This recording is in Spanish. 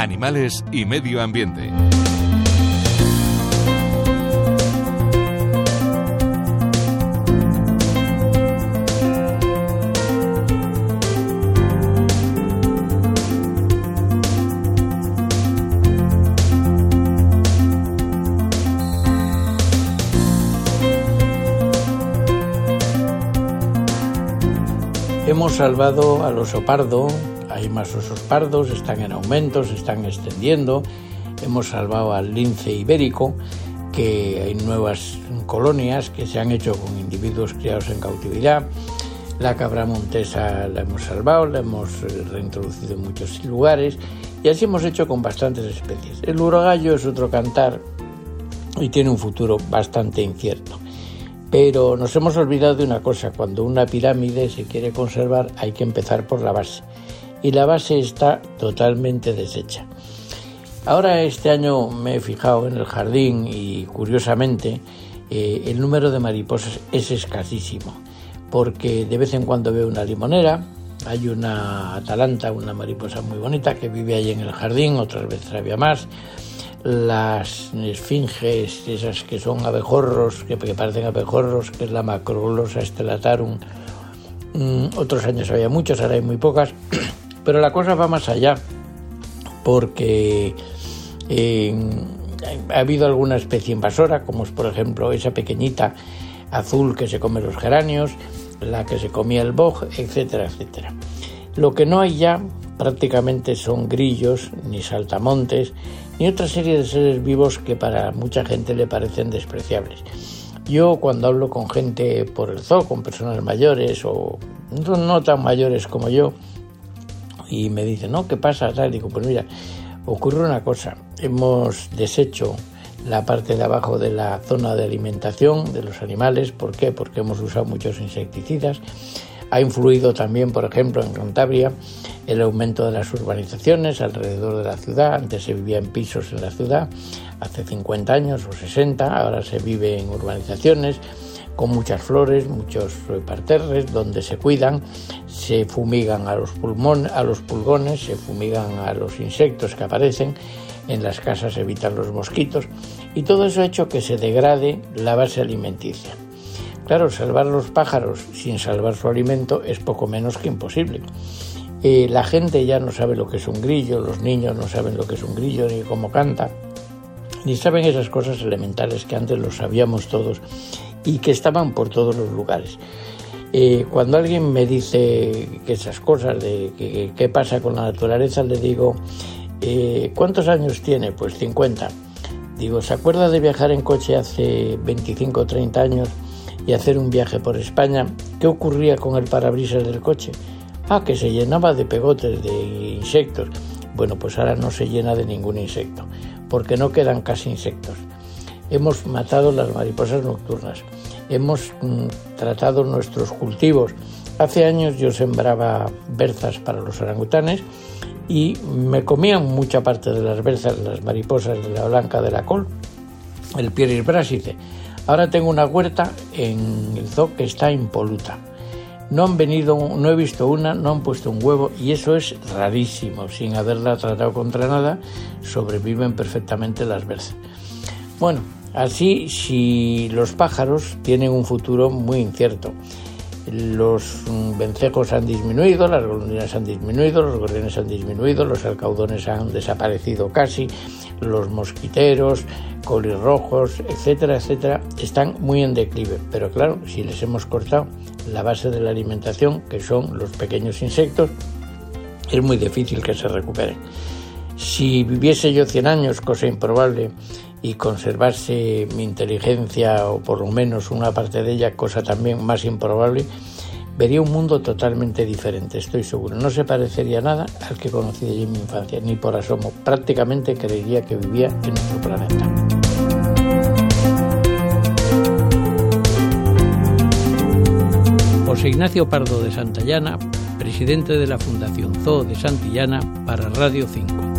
animales y medio ambiente. Hemos salvado al oso pardo, hay más osos pardos, están en aumento, se están extendiendo. Hemos salvado al lince ibérico, que hay nuevas colonias que se han hecho con individuos criados en cautividad. La cabra montesa la hemos salvado, la hemos eh, reintroducido en muchos lugares y así hemos hecho con bastantes especies. El urogallo es otro cantar y tiene un futuro bastante incierto. Pero nos hemos olvidado de una cosa, cuando una pirámide se quiere conservar hay que empezar por la base y la base está totalmente deshecha. Ahora este año me he fijado en el jardín y curiosamente eh, el número de mariposas es escasísimo porque de vez en cuando veo una limonera, hay una atalanta, una mariposa muy bonita que vive ahí en el jardín, otras veces había más las esfinges, esas que son abejorros, que, parecen abejorros, que es la macroglosa stellatarum. Mm, otros años había muchas, ahora hay muy pocas, pero la cosa va más allá, porque ha habido alguna especie invasora, como es por ejemplo esa pequeñita azul que se come los geranios, la que se comía el boj, etcétera, etcétera. Lo que no hay ya prácticamente son grillos, ni saltamontes, ni otra serie de seres vivos que para mucha gente le parecen despreciables. Yo cuando hablo con gente por el zoo, con personas mayores o no tan mayores como yo, y me dicen, no, ¿qué pasa? Digo, pues mira, ocurre una cosa, hemos deshecho la parte de abajo de la zona de alimentación de los animales, ¿por qué? Porque hemos usado muchos insecticidas ha influido también, por ejemplo, en Cantabria el aumento de las urbanizaciones alrededor de la ciudad. Antes se vivía en pisos en la ciudad, hace 50 años o 60, ahora se vive en urbanizaciones con muchas flores, muchos parterres donde se cuidan, se fumigan a los, pulmones, a los pulgones, se fumigan a los insectos que aparecen, en las casas evitan los mosquitos y todo eso ha hecho que se degrade la base alimenticia. Claro, salvar los pájaros sin salvar su alimento es poco menos que imposible. Eh, la gente ya no sabe lo que es un grillo, los niños no saben lo que es un grillo ni cómo canta, ni saben esas cosas elementales que antes lo sabíamos todos y que estaban por todos los lugares. Eh, cuando alguien me dice que esas cosas de qué pasa con la naturaleza, le digo, eh, ¿cuántos años tiene? Pues 50. Digo, ¿se acuerda de viajar en coche hace 25 o 30 años? y hacer un viaje por España, ¿qué ocurría con el parabrisas del coche? Ah, que se llenaba de pegotes, de insectos. Bueno, pues ahora no se llena de ningún insecto, porque no quedan casi insectos. Hemos matado las mariposas nocturnas, hemos mm, tratado nuestros cultivos. Hace años yo sembraba berzas para los orangutanes y me comían mucha parte de las berzas, las mariposas de la blanca de la col, el Pieris brasice Ahora tengo una huerta en el zoo que está impoluta. No han venido, no he visto una, no han puesto un huevo y eso es rarísimo. Sin haberla tratado contra nada, sobreviven perfectamente las berzas. Bueno, así si los pájaros tienen un futuro muy incierto. Los vencejos han disminuido, las golondrinas han disminuido, los gorriones han disminuido, los alcaudones han desaparecido casi, los mosquiteros, colirrojos, etcétera, etcétera, están muy en declive. Pero claro, si les hemos cortado la base de la alimentación, que son los pequeños insectos, es muy difícil que se recuperen. Si viviese yo 100 años, cosa improbable, y conservase mi inteligencia, o por lo menos una parte de ella, cosa también más improbable, vería un mundo totalmente diferente, estoy seguro. No se parecería nada al que conocí en mi infancia, ni por asomo. Prácticamente creería que vivía en nuestro planeta. José Ignacio Pardo de Santillana, presidente de la Fundación Zoo de Santillana para Radio 5.